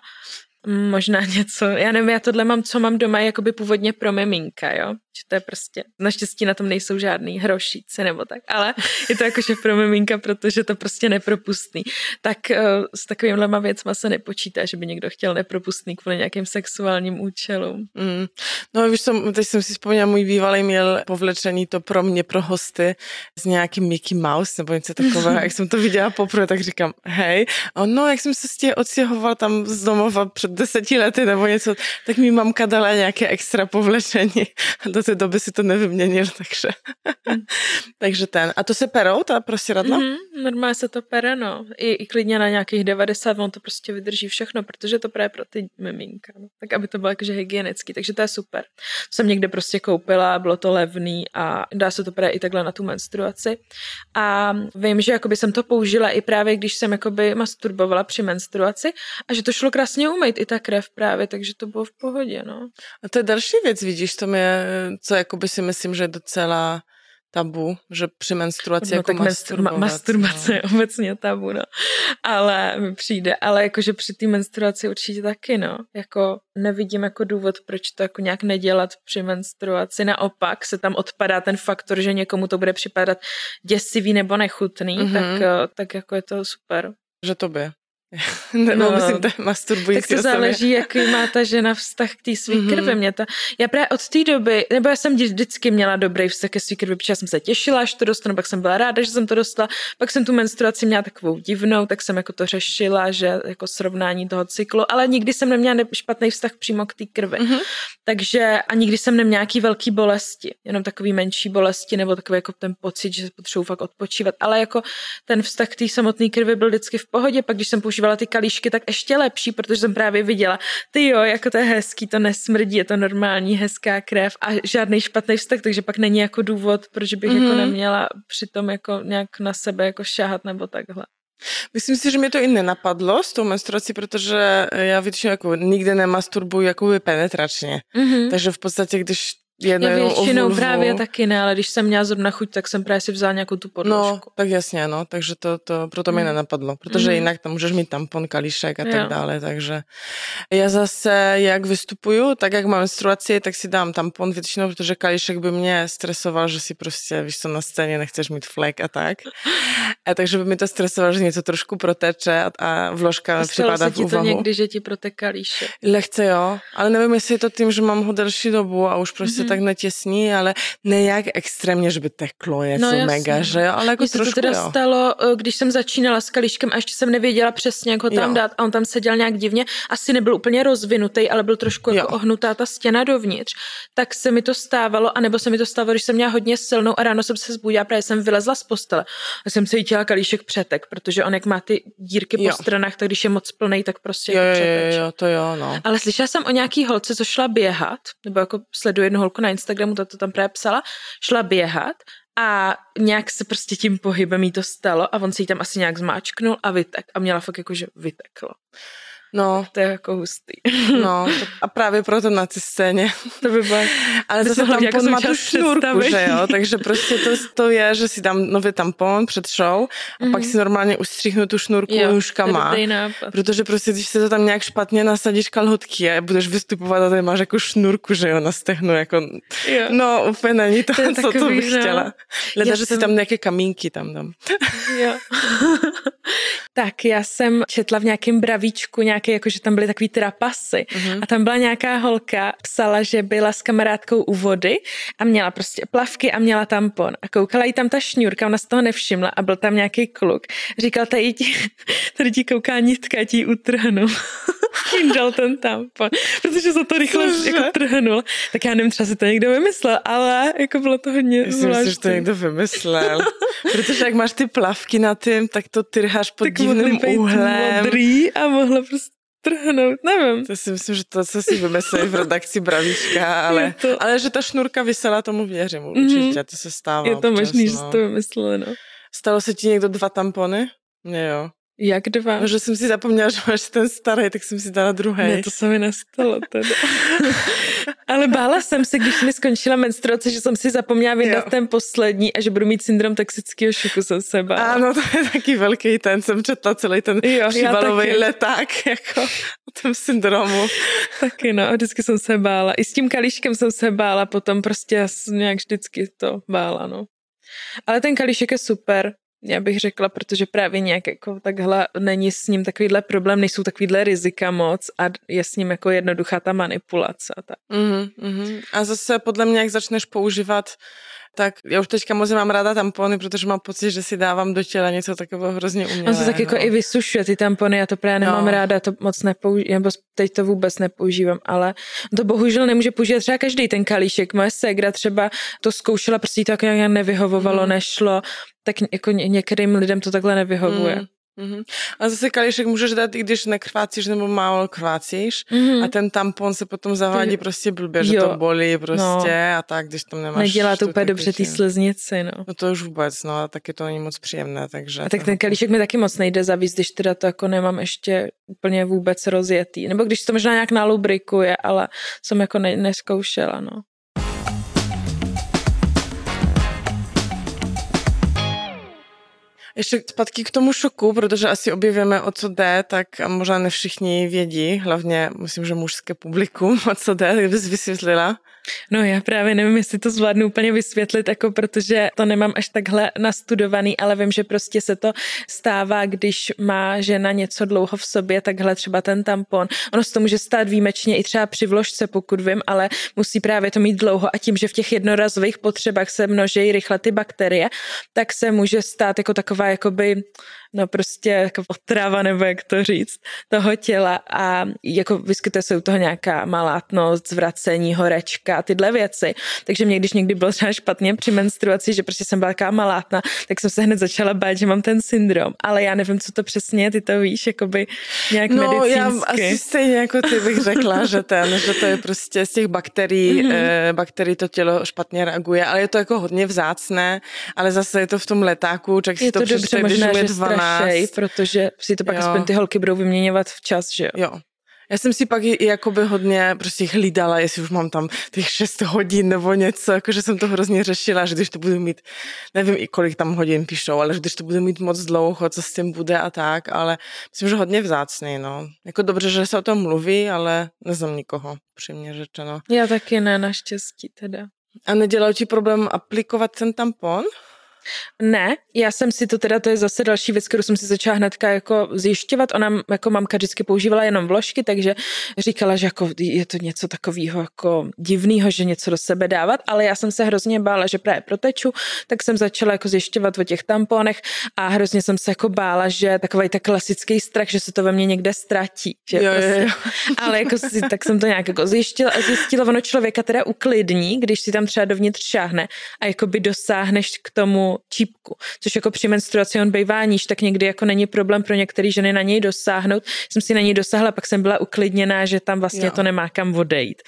možná něco, já nevím, já tohle mám, co mám doma, jakoby původně pro miminka, jo, že to je prostě, naštěstí na tom nejsou žádný hrošíci nebo tak, ale je to jakože pro miminka, protože to prostě nepropustný. Tak uh, s takovýmhle věcma se nepočítá, že by někdo chtěl nepropustný kvůli nějakým sexuálním účelům. Mm. No víš, jsem, teď jsem si vzpomněla, můj bývalý měl povlečení to pro mě, pro hosty s nějakým Mickey Mouse nebo něco takového. [laughs] jak jsem to viděla poprvé, tak říkám, hej, a no, jak jsem se s tě odstěhoval tam z domova před deseti lety nebo něco, tak mi mamka dala nějaké extra povlečení. [laughs] Do té doby si to nevyměnil, takže, [laughs] takže ten. A to se perou, ta prostě radla? Mm-hmm, normálně se to pere, no. I, I klidně na nějakých 90, on to prostě vydrží všechno, protože to právě pro ty miminka. No. Tak aby to bylo jakože hygienický, takže to je super. To jsem někde prostě koupila, bylo to levný a dá se to právě i takhle na tu menstruaci. A vím, že jakoby jsem to použila i právě, když jsem jakoby masturbovala při menstruaci a že to šlo krásně umýt i ta krev právě, takže to bylo v pohodě, no. A to je další věc, vidíš, to mě, co jakoby si myslím, že je docela tabu, že při menstruaci no, jako tak masturbovat. Masturbace no. je obecně tabu, no. Ale mi přijde, ale jakože při té menstruaci určitě taky, no. Jako nevidím jako důvod, proč to jako nějak nedělat při menstruaci. Naopak se tam odpadá ten faktor, že někomu to bude připadat děsivý nebo nechutný, mm-hmm. tak, eh, tak jako je to super. Že to by. Nebo [laughs] no, myslím, to masturbující Tak to osobě. záleží, jaký má ta žena vztah k té své mm-hmm. krvi. Mě to, já právě od té doby, nebo já jsem vždycky měla dobrý vztah ke své krvi, protože jsem se těšila, až to dostanu, pak jsem byla ráda, že jsem to dostala, pak jsem tu menstruaci měla takovou divnou, tak jsem jako to řešila, že jako srovnání toho cyklu, ale nikdy jsem neměla špatný vztah přímo k té krvi. Mm-hmm. Takže a nikdy jsem neměla nějaký velký bolesti, jenom takový menší bolesti, nebo takový jako ten pocit, že potřebuji fakt odpočívat, ale jako ten vztah k té samotné krvi byl vždycky v pohodě, pak když jsem používala ty kalíšky, tak ještě lepší, protože jsem právě viděla, ty jo, jako to je hezký, to nesmrdí, je to normální, hezká krev a žádný špatný vztah, takže pak není jako důvod, proč bych mm-hmm. jako mhm. neměla přitom jako nějak na sebe jako šáhat nebo takhle. Myslím si, že mě to i nenapadlo s tou menstruací, protože já většinou jako nikdy nemasturbuju jako penetračně. Mm-hmm. Takže v podstatě, když jedno Já většinou právě taky ne, ale když jsem měla zrovna chuť, tak jsem právě si vzala nějakou tu podložku. No, tak jasně, no, takže to, to proto mi mm. nenapadlo, protože mm. jinak tam můžeš mít tampon, kalíšek a tak jo. dále, takže já zase, jak vystupuju, tak jak mám menstruaci, tak si dám tampon většinou, protože kalíšek by mě stresoval, že si prostě, víš co, na scéně nechceš mít flek a tak. A takže by mi to stresovalo, že něco trošku proteče a, a vložka připadá v úvahu. to někdy, že ti protek kalíšek? Lehce jo, ale nevím, jestli je to tím, že mám ho delší dobu a už prostě mm tak netěsní, ale ne jak extrémně, že by teklo něco no, mega, že jo, ale jako Mně trošku se to teda jo. stalo, eh, když jsem začínala s kalíškem a ještě jsem nevěděla přesně, jak ho tam jo. dát a on tam seděl nějak divně, asi nebyl úplně rozvinutý, ale byl trošku jako ohnutá ta stěna dovnitř, tak se mi to stávalo, anebo se mi to stávalo, když jsem měla hodně silnou a ráno jsem se zbudila, právě jsem vylezla z postele a jsem cítila kalíšek přetek, protože on jak má ty dírky jo. po stranách, tak když je moc plný, tak prostě jo, jo, jo, to jo, no. Ale slyšela jsem o nějaký holce, co šla běhat, nebo jako sleduji jednu holku na Instagramu, ta to tam právě psala, šla běhat a nějak se prostě tím pohybem jí to stalo a on se jí tam asi nějak zmáčknul a vytek a měla fakt jako, že vyteklo. No. To je jako hustý. [laughs] No, to, a právě proto na té scéně. [laughs] To by bylo. Ale zase tampon má tu šnurku, že jo, takže prostě to, to je, že si dám nový tampon před show a mm-hmm. pak mhm. si normálně ustříhnu tu šnurku jo, nůžkama. Protože prostě, když se to tam nějak špatně nasadíš kalhotky a budeš vystupovat a tady máš jako šnurku, že jo, na stehnu, jako, jo. no úplně není to, to co takový, to bych no. chtěla. Leda, že jsem... si tam nějaké kamínky tam dám. Jo. [laughs] tak já jsem četla v nějakém bravíčku nějaký, jako že tam byly takový trapasy uh-huh. a tam byla nějaká holka, psala, že byla s kamarádkou u vody a měla prostě plavky a měla tampon a koukala jí tam ta šňůrka, ona z toho nevšimla a byl tam nějaký kluk. Říkal, tady ti, [laughs] tady ti kouká nitka, ti utrhnu. [laughs] Tím dal ten tampon, protože se to rychle Cože? jako trhnul. Tak já nevím, třeba si to někdo vymyslel, ale jako bylo to hodně Myslím si, že to někdo vymyslel. [laughs] protože jak máš ty plavky na tím, tak to trháš pod tak divným úhlem. modrý a mohla prostě trhnout, nevím. To si myslím, že to, co si vymysleli v redakci Bravíčka, [laughs] ale, to... ale že ta šnurka vysela, tomu věřím určitě, mm-hmm. to se stává Je to občas, možný, no. že to vymysleli, no. Stalo se ti někdo dva tampony? Ne, jo. Jak dva? No, že jsem si zapomněla, že máš ten starý, tak jsem si dala druhý. Ne, to se mi nestalo teda. [laughs] Ale bála jsem se, když mi skončila menstruace, že jsem si zapomněla vydat jo. ten poslední a že budu mít syndrom toxického šoku, jsem se bála. Ano, to je taky velký ten, jsem četla celý ten jo, příbalový leták, jako o tom syndromu. Taky no, vždycky jsem se bála. I s tím kalíškem jsem se bála, potom prostě nějak vždycky to bála, no. Ale ten kalíšek je super já bych řekla, protože právě nějak jako takhle není s ním takovýhle problém, nejsou takovýhle rizika moc a je s ním jako jednoduchá ta manipulace. Tak. Mm-hmm. A zase podle mě, jak začneš používat tak já už teďka moc mám ráda tampony, protože mám pocit, že si dávám do těla něco takového hrozně umělé. On se tak jako i vysušuje ty tampony, já to právě nemám no. ráda, to moc nepoužívám, nebo teď to vůbec nepoužívám, ale to bohužel nemůže používat třeba každý ten kalíšek. Moje segra třeba to zkoušela, prostě to jako nějak nevyhovovalo, mm. nešlo, tak jako některým lidem to takhle nevyhovuje. Mm. Mm-hmm. A zase kalíšek můžeš dát, i když nekrvácíš nebo málo krvácíš mm-hmm. a ten tampon se potom zavádí prostě blbě, že to bolí prostě no. a tak, když tam nemáš... Nedělá to úplně dobře ty sliznici, no. No to už vůbec, no a taky to není moc příjemné, takže... A tak ten kalíšek mi taky moc nejde zavíc, když teda to jako nemám ještě úplně vůbec rozjetý. Nebo když to možná nějak nalubrikuje, ale jsem jako ne- neskoušela, no. Ještě zpátky k tomu šoku, protože asi objevíme, o co jde, tak možná ne všichni vědí, hlavně myslím, že mužské publikum, o co jde, tak bys vysvětlila. No já právě nevím, jestli to zvládnu úplně vysvětlit, jako protože to nemám až takhle nastudovaný, ale vím, že prostě se to stává, když má žena něco dlouho v sobě, takhle třeba ten tampon. Ono se to může stát výjimečně i třeba při vložce, pokud vím, ale musí právě to mít dlouho a tím, že v těch jednorazových potřebách se množí rychle ty bakterie, tak se může stát jako taková jakoby no prostě jako otrava, nebo jak to říct, toho těla a jako vyskytuje se u toho nějaká malátnost, zvracení, horečka a tyhle věci. Takže mě, když někdy bylo třeba špatně při menstruaci, že prostě jsem byla taková malátna, tak jsem se hned začala bát, že mám ten syndrom. Ale já nevím, co to přesně je, ty to víš, jakoby nějak no, medicínsky. já asi stejně jako ty bych řekla, [laughs] že ten, že to je prostě z těch bakterií, mm-hmm. eh, bakterií to tělo špatně reaguje, ale je to jako hodně vzácné, ale zase je to v tom letáku, tak si je to, to dobře, možná, že 12, strašej, protože si to pak jo. aspoň ty holky budou vyměňovat včas, že jo? Jo. Já jsem si pak i, i jakoby hodně prostě hlídala, jestli už mám tam těch 6 hodin nebo něco, jakože jsem to hrozně řešila, že když to budu mít, nevím i kolik tam hodin píšou, ale že když to budu mít moc dlouho, co s tím bude a tak, ale myslím, že hodně vzácný, no. Jako dobře, že se o tom mluví, ale neznám nikoho, přímě řečeno. Já taky ne, naštěstí teda. A nedělal ti problém aplikovat ten tampon? Ne, já jsem si to teda, to je zase další věc, kterou jsem si začala hnedka jako zjišťovat. Ona jako mamka vždycky používala jenom vložky, takže říkala, že jako je to něco takového jako divného, že něco do sebe dávat, ale já jsem se hrozně bála, že právě proteču, tak jsem začala jako zjišťovat o těch tamponech a hrozně jsem se jako bála, že takový tak klasický strach, že se to ve mně někde ztratí. Že jo, prostě, jo, jo. Ale jako si, tak jsem to nějak jako zjistila, zjistila, ono člověka teda uklidní, když si tam třeba dovnitř šáhne a jako by dosáhneš k tomu čípku, což jako při menstruaci on bývá níž, tak někdy jako není problém pro některé ženy na něj dosáhnout. Jsem si na něj dosáhla, pak jsem byla uklidněná, že tam vlastně jo. to nemá kam odejít.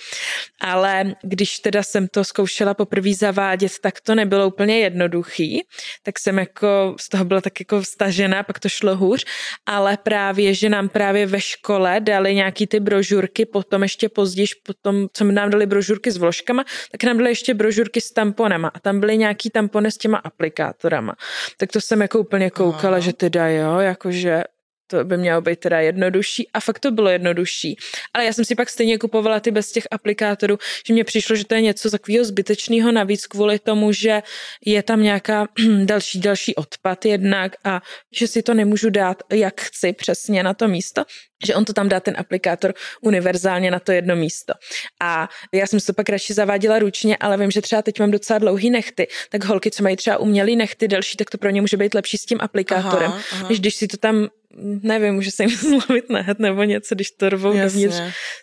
Ale když teda jsem to zkoušela poprvé zavádět, tak to nebylo úplně jednoduchý, tak jsem jako z toho byla tak jako vstažená, pak to šlo hůř, ale právě, že nám právě ve škole dali nějaký ty brožurky, potom ještě později, potom, co nám dali brožurky s vložkama, tak nám dali ještě brožurky s tamponama a tam byly nějaký tampony s těma aplikátorama. Tak to jsem jako úplně koukala, Aha. že teda jo, jakože to by mělo být teda jednodušší a fakt to bylo jednodušší. Ale já jsem si pak stejně kupovala ty bez těch aplikátorů, že mně přišlo, že to je něco takového zbytečného navíc kvůli tomu, že je tam nějaká [clears throat] další, další odpad jednak a že si to nemůžu dát, jak chci přesně na to místo, že on to tam dá ten aplikátor univerzálně na to jedno místo. A já jsem si to pak radši zaváděla ručně, ale vím, že třeba teď mám docela dlouhý nechty, tak holky, co mají třeba umělý nechty delší, tak to pro ně může být lepší s tím aplikátorem, aha, aha. než když si to tam nevím, může se jim [laughs] zlomit nehet nebo něco, když to rvou dovnitř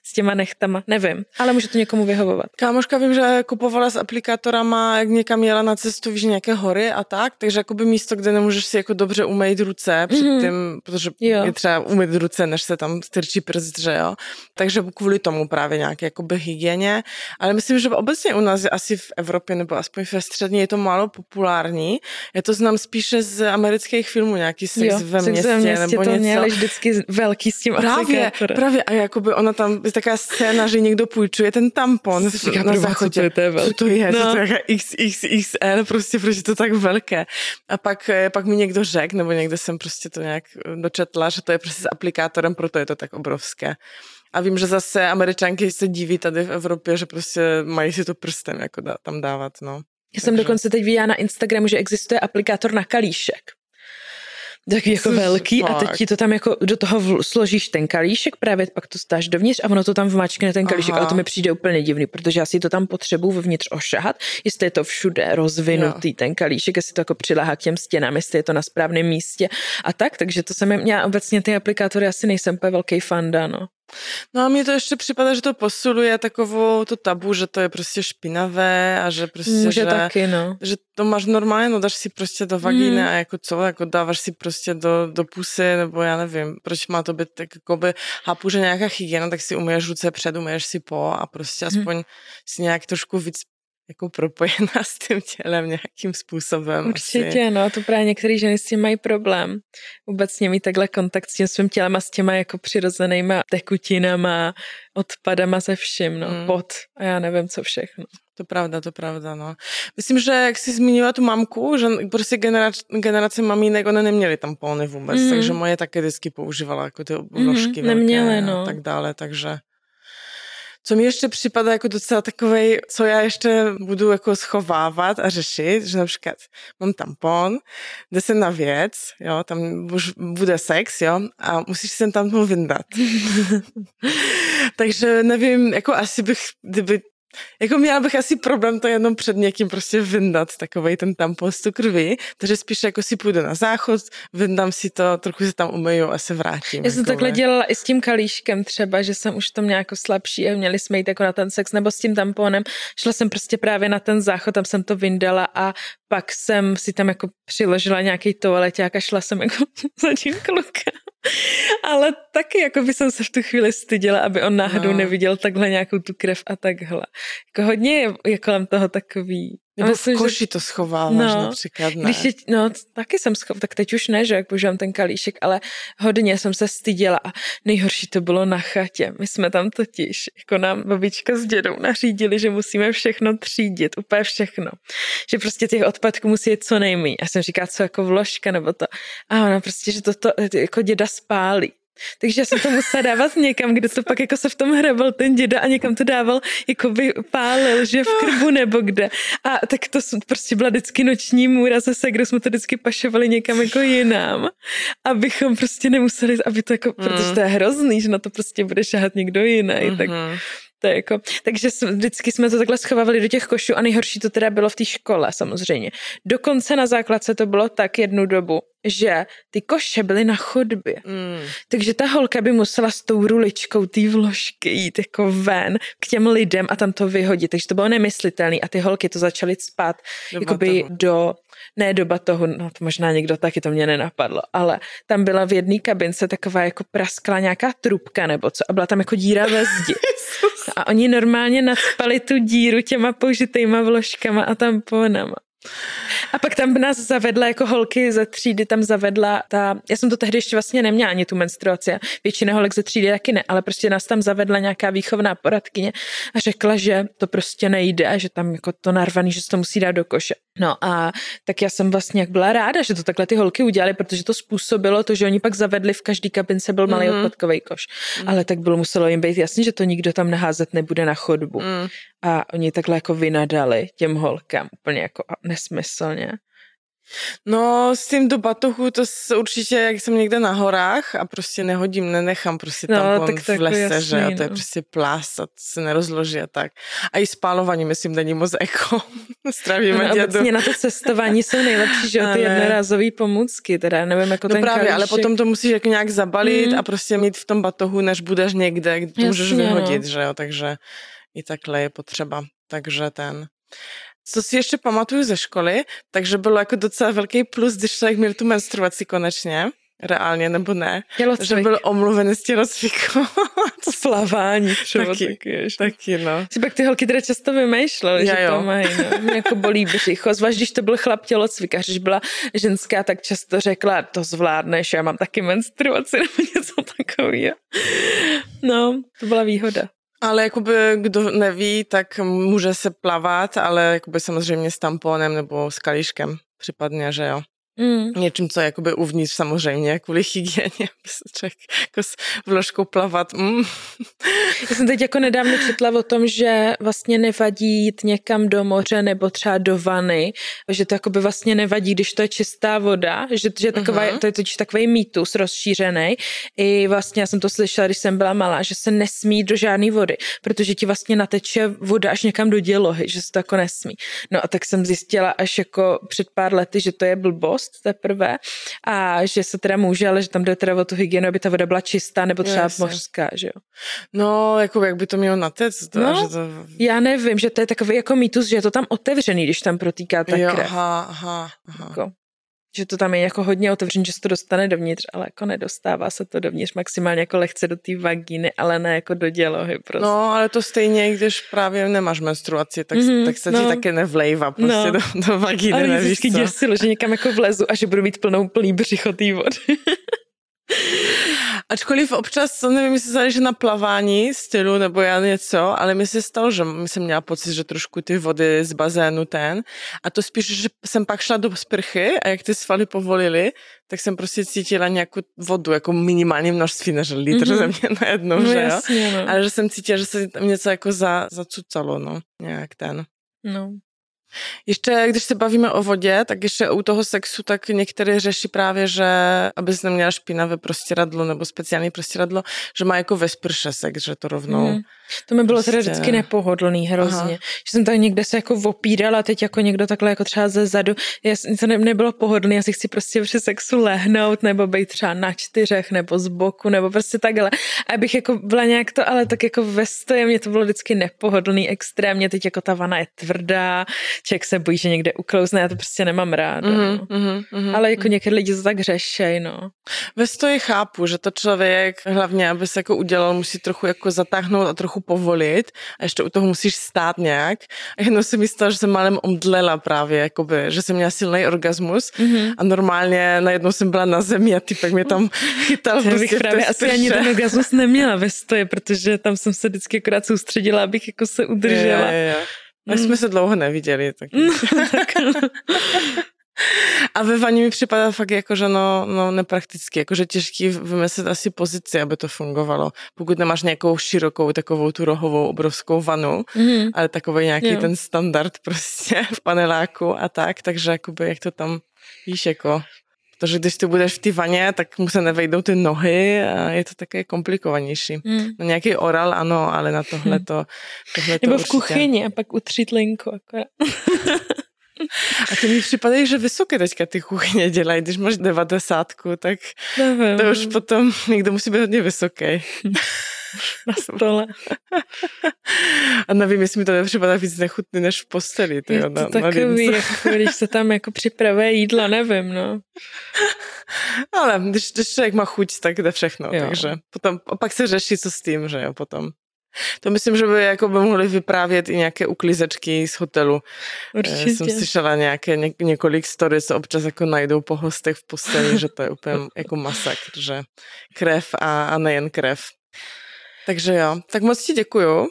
s těma nechtama, nevím, ale může to někomu vyhovovat. Kámoška vím, že kupovala s aplikátorama, jak někam jela na cestu, víš, nějaké hory a tak, takže jakoby místo, kde nemůžeš si jako dobře umýt ruce před mm-hmm. tím, protože jo. je třeba umýt ruce, než se tam strčí prst, že jo. Takže kvůli tomu právě nějaké jakoby hygieně, ale myslím, že obecně u nás je asi v Evropě nebo aspoň ve střední je to málo populární. Já to znám spíše z amerických filmů, nějaký sex jo, ve městě, sex městě nebo to něco. měli vždycky velký s tím Právě, právě a jakoby ona tam, je taková scéna, že někdo půjčuje ten tampon Říká, na záchodě. Co to je, co to je, no. to je XXXL, prostě, protože to tak velké. A pak, eh, pak mi někdo řekl, nebo někde jsem prostě to nějak dočetla, že to je prostě s aplikátorem, proto je to tak obrovské. A vím, že zase američanky se diví tady v Evropě, že prostě mají si to prstem jako dá, tam dávat, no. Já Takže... jsem dokonce teď viděla na Instagramu, že existuje aplikátor na kalíšek taky jako velký fakt. a teď ti to tam jako do toho složíš ten kalíšek, právě pak to stáš dovnitř a ono to tam vmačkne ten kalíšek, Aha. ale to mi přijde úplně divný, protože já si to tam potřebuji vevnitř ošahat, jestli je to všude rozvinutý jo. ten kalíšek, jestli to jako přiláhá k těm stěnám, jestli je to na správném místě a tak, takže to jsem měla obecně ty aplikátory, asi nejsem úplně velký fanda, no. No a mně to ještě připadá, že to posiluje takovou to tabu, že to je prostě špinavé a že prostě, Může že, taky, no. že to máš normálně, no dáš si prostě do vagíny mm. a jako co, jako dáváš si prostě do, do pusy, nebo já nevím, proč má to být tak jako by, chápu, že nějaká hygiena, tak si umyješ ruce před, umyješ si po a prostě mhm. aspoň mm. si nějak trošku víc jako propojená [laughs] s tím tělem nějakým způsobem. Určitě, asi. no, to právě některé ženy s tím mají problém. Vůbec mít takhle kontakt s tím svým tělem a s těma jako přirozenýma tekutinama, odpadama ze vším, no, mm. pot a já nevím, co všechno. To pravda, to pravda, no. Myslím, že jak jsi zmínila tu mamku, že prostě generace, generace mamínek, one neměly tampony vůbec, mm. takže moje také vždycky používala jako ty vložky mm, neměly, no. a tak dále, takže co mi ještě připadá jako docela takovej, co já ještě budu jako schovávat a řešit, že například mám tampon, jde se na věc, jo, tam už bude sex, jo, a musíš se tam tomu vyndat. [laughs] Takže nevím, jako asi bych, kdyby jako měla bych asi problém to jenom před někým prostě vyndat, takovej ten tampon z tu krvi, takže spíš jako si půjdu na záchod, vyndám si to, trochu se tam umyju a se vrátím. Já jsem jako takhle dělala i s tím kalíškem třeba, že jsem už to měla jako slabší a měli jsme jít jako na ten sex, nebo s tím tamponem. Šla jsem prostě právě na ten záchod, tam jsem to vyndala a pak jsem si tam jako přiložila nějaký toaleťák a šla jsem jako [laughs] za tím klukem. [laughs] Ale taky jako by jsem se v tu chvíli styděla, aby on náhodou no. neviděl takhle nějakou tu krev a takhle. Jako hodně je, je kolem toho takový nebo myslím, v koši že... to schováváš no, například, ne? Když je, no, taky jsem schov, tak teď už ne, že jak používám ten kalíšek, ale hodně jsem se styděla a nejhorší to bylo na chatě. My jsme tam totiž, jako nám babička s dědou nařídili, že musíme všechno třídit, úplně všechno. Že prostě těch odpadků musí jít co nejméně. Já jsem říkala, co jako vložka nebo to. A ona prostě, že to, to jako děda spálí Takže jsem to musela dávat někam, kde to pak jako se v tom hrabal ten děda a někam to dával, jako by pálil, že v krbu nebo kde. A tak to prostě byla vždycky noční můra zase, kde jsme to vždycky pašovali někam jako jinam, abychom prostě nemuseli, aby to jako, mm. protože to je hrozný, že na to prostě bude šahat někdo jiný, mm-hmm. tak mhm. To je jako, takže vždycky jsme to takhle schovávali do těch košů a nejhorší to teda bylo v té škole samozřejmě. Dokonce na základce to bylo tak jednu dobu, že ty koše byly na chodbě. Mm. Takže ta holka by musela s tou ruličkou té vložky jít jako ven k těm lidem a tam to vyhodit. Takže to bylo nemyslitelné a ty holky to začaly spát jakoby do, ne do batohu, no to možná někdo taky, to mě nenapadlo, ale tam byla v jedné kabince taková jako praskla nějaká trubka nebo co a byla tam jako díra ve zdi. [laughs] A oni normálně nadspali tu díru těma použitýma vložkama a tamponama. A pak tam nás zavedla jako holky ze třídy, tam zavedla ta, já jsem to tehdy ještě vlastně neměla ani tu menstruaci, většina holek ze třídy taky ne, ale prostě nás tam zavedla nějaká výchovná poradkyně a řekla, že to prostě nejde a že tam jako to narvaný, že se to musí dát do koše. No a tak já jsem vlastně jak byla ráda, že to takhle ty holky udělali, protože to způsobilo to, že oni pak zavedli v každý kabince byl malý mm-hmm. odpadkový koš. Mm-hmm. Ale tak bylo muselo jim být jasný, že to nikdo tam naházet nebude na chodbu. Mm. A oni takhle jako vynadali těm holkám úplně jako nesmyslně. No s tím do batohu to určitě, jak jsem někde na horách a prostě nehodím, nenechám prostě tam no, tak, tak v lese, jasný, že a to je no. prostě plás a to se nerozloží a tak. A i spálování, myslím, není moc jako. Stravíme [laughs] no, dědu. na to cestování jsou nejlepší, že ty jednorázové pomůcky, teda nevím, jako no ten právě, kalíšek. ale potom to musíš jako nějak zabalit mm. a prostě mít v tom batohu, než budeš někde, kde to můžeš vyhodit, no. že jo, takže i takhle je potřeba. Takže ten. Co si ještě pamatuju ze školy, takže bylo jako docela velký plus, když člověk měl tu menstruaci konečně reálně nebo ne, tělocvik. že byl omluvený z tělocviku. [laughs] to plavání třeba taky, taky, taky, no. Si pak ty holky teda často vymýšlely, že jo. to mají, no. Mě jako bolí břicho, zvlášť když to byl chlap tělocvikař, když byla ženská, tak často řekla, to zvládneš, já mám taky menstruaci nebo něco takového. No, to byla výhoda. Ale jakoby, kdo neví, tak může se plavat, ale jakoby samozřejmě s tamponem nebo s kalíškem případně, že jo. Mm. Něčím, co je jakoby uvnitř samozřejmě, kvůli hygieně, [laughs] aby se člověk jako s vložkou plavat. Mm. Já jsem teď jako nedávno četla o tom, že vlastně nevadí jít někam do moře nebo třeba do vany, že to jakoby vlastně nevadí, když to je čistá voda, že, že taková, uh-huh. to je totiž takový mýtus rozšířený. I vlastně já jsem to slyšela, když jsem byla malá, že se nesmí do žádné vody, protože ti vlastně nateče voda až někam do dělohy, že se to jako nesmí. No a tak jsem zjistila až jako před pár lety, že to je blbost, dost teprve a že se teda může, ale že tam jde teda o tu hygienu, aby ta voda byla čistá nebo třeba yes. mořská, že jo. No, jako jak by to mělo natec? To, no, že to... já nevím, že to je takový jako mýtus, že je to tam otevřený, když tam protýká ta jo, krev. Aha, aha, aha. Jako že to tam je jako hodně otevřený, že se to dostane dovnitř, ale jako nedostává se to dovnitř maximálně jako lehce do té vagíny, ale ne jako do dělohy prostě. No, ale to stejně, když právě nemáš menstruaci, tak, mm-hmm, tak se no. ti také nevlejva prostě no. do, do vagíny, ale nevíš co. děsilo, že někam jako vlezu a že budu mít plnou plný břicho té vody. Ačkoliv občas, nevím, jestli záleží na plavání stylu nebo já něco, ale mi se stalo, že jsem měla pocit, že trošku ty vody z bazénu ten. A to spíš, že jsem pak šla do sprchy a jak ty svaly povolily, tak jsem prostě cítila nějakou vodu, jako minimální množství, než litr mm-hmm. ze mě najednou, no, že jo? Jasně, no. Ale že jsem cítila, že se tam něco jako za, zacucalo, no, nějak ten. No. Ještě, když se bavíme o vodě, tak ještě u toho sexu, tak některé řeší právě, že aby se neměla špinavé prostěradlo nebo speciální prostěradlo, že má jako ve sprše sex, že to rovnou... Mm. To mi bylo prostě... teda vždycky nepohodlný hrozně. Aha. Že jsem tak někde se jako opírala, teď jako někdo takhle jako třeba ze zadu. Já, to ne, nebylo pohodlný, já si chci prostě při sexu lehnout, nebo být třeba na čtyřech, nebo z boku, nebo prostě takhle. Abych jako byla nějak to, ale tak jako ve stoje, mě to bylo vždycky nepohodlný extrémně, teď jako ta vana je tvrdá, člověk se bojí, že někde uklouzne, já to prostě nemám rád. Mm-hmm, no. mm-hmm, mm-hmm, ale jako mm-hmm. někdy lidi to tak řešej, no. Ve stoji chápu, že to člověk hlavně, aby se jako udělal, musí trochu jako zatáhnout a trochu povolit a ještě u toho musíš stát nějak. A jednou si myslela, že jsem málem omdlela právě, jakoby, že jsem měla silný orgasmus mm-hmm. a normálně najednou jsem byla na zemi a typek mě tam [laughs] chytal. Já bych právě asi ani ten orgasmus neměla [laughs] ve stoji, protože tam jsem se vždycky akorát soustředila, abych jako se udržela. Je, je, je. My mm. jsme se dlouho neviděli. Tak... [laughs] A vaně mi připadá fakt jako, že no, no neprakticky, jakože těžký vymyslet asi pozici, aby to fungovalo. Pokud nemáš nějakou širokou, takovou tu rohovou obrovskou vanu, mm. ale takový nějaký jo. ten standard [laughs] prostě v paneláku a tak, takže jakoby jak to tam, víš, jako Protože když ty budeš v té vaně, tak mu se nevejdou ty nohy a je to také komplikovanější. Mm. Na nějaký oral ano, ale na tohle to, [laughs] tohle Nebo v určitě. kuchyni a pak utřít linku akorát. [laughs] A ty mi připadají, že vysoké teďka ty kuchyně dělají. Když máš devadesátku, tak Nevím. to už potom někdo musí být hodně vysoký. [laughs] Na stole. A nevím, jestli mi to nepřipadá víc nechutný než v posteli. Je to na, takový, na jako, když se tam jako připravuje jídla, nevím, no. Ale když, když člověk má chuť, tak jde všechno, jo. takže potom, a pak se řeší, co s tím, že jo, potom. To myslím, že by, jako by mohli vyprávět i nějaké uklízečky z hotelu. Eh, Určitě. Jsem slyšela nějaké, ně, několik stories, co občas jako najdou po hostech v posteli, že to je úplně jako masakr, že krev a, a nejen krev. Takže jo, tak moc ti děkuju.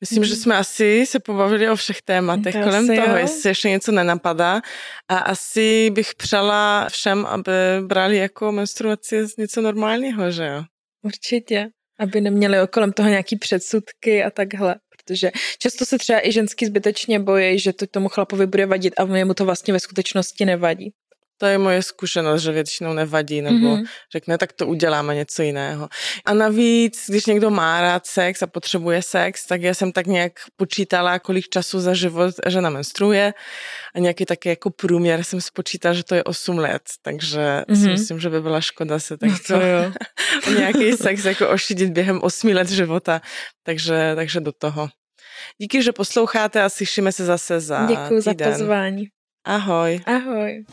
Myslím, mm. že jsme asi se pobavili o všech tématech to kolem toho, jo. jestli ještě něco nenapadá. A asi bych přala všem, aby brali jako menstruaci něco normálního, že jo? Určitě aby neměli okolem toho nějaký předsudky a takhle. Protože často se třeba i ženský zbytečně bojí, že to tomu chlapovi bude vadit a mu to vlastně ve skutečnosti nevadí. To je moje zkušenost, že většinou nevadí, nebo mm-hmm. řekne, tak to uděláme něco jiného. A navíc, když někdo má rád sex a potřebuje sex, tak já jsem tak nějak počítala, kolik času za život žena menstruuje a nějaký taky jako průměr jsem spočítala, že to je 8 let, takže mm-hmm. si mhm. myslím, že by byla škoda se tak no jo. [laughs] nějaký sex jako ošidit během 8 let života, takže, takže do toho. Díky, že posloucháte a slyšíme se zase za Děkuji za pozvání. Ahoj. Ahoj.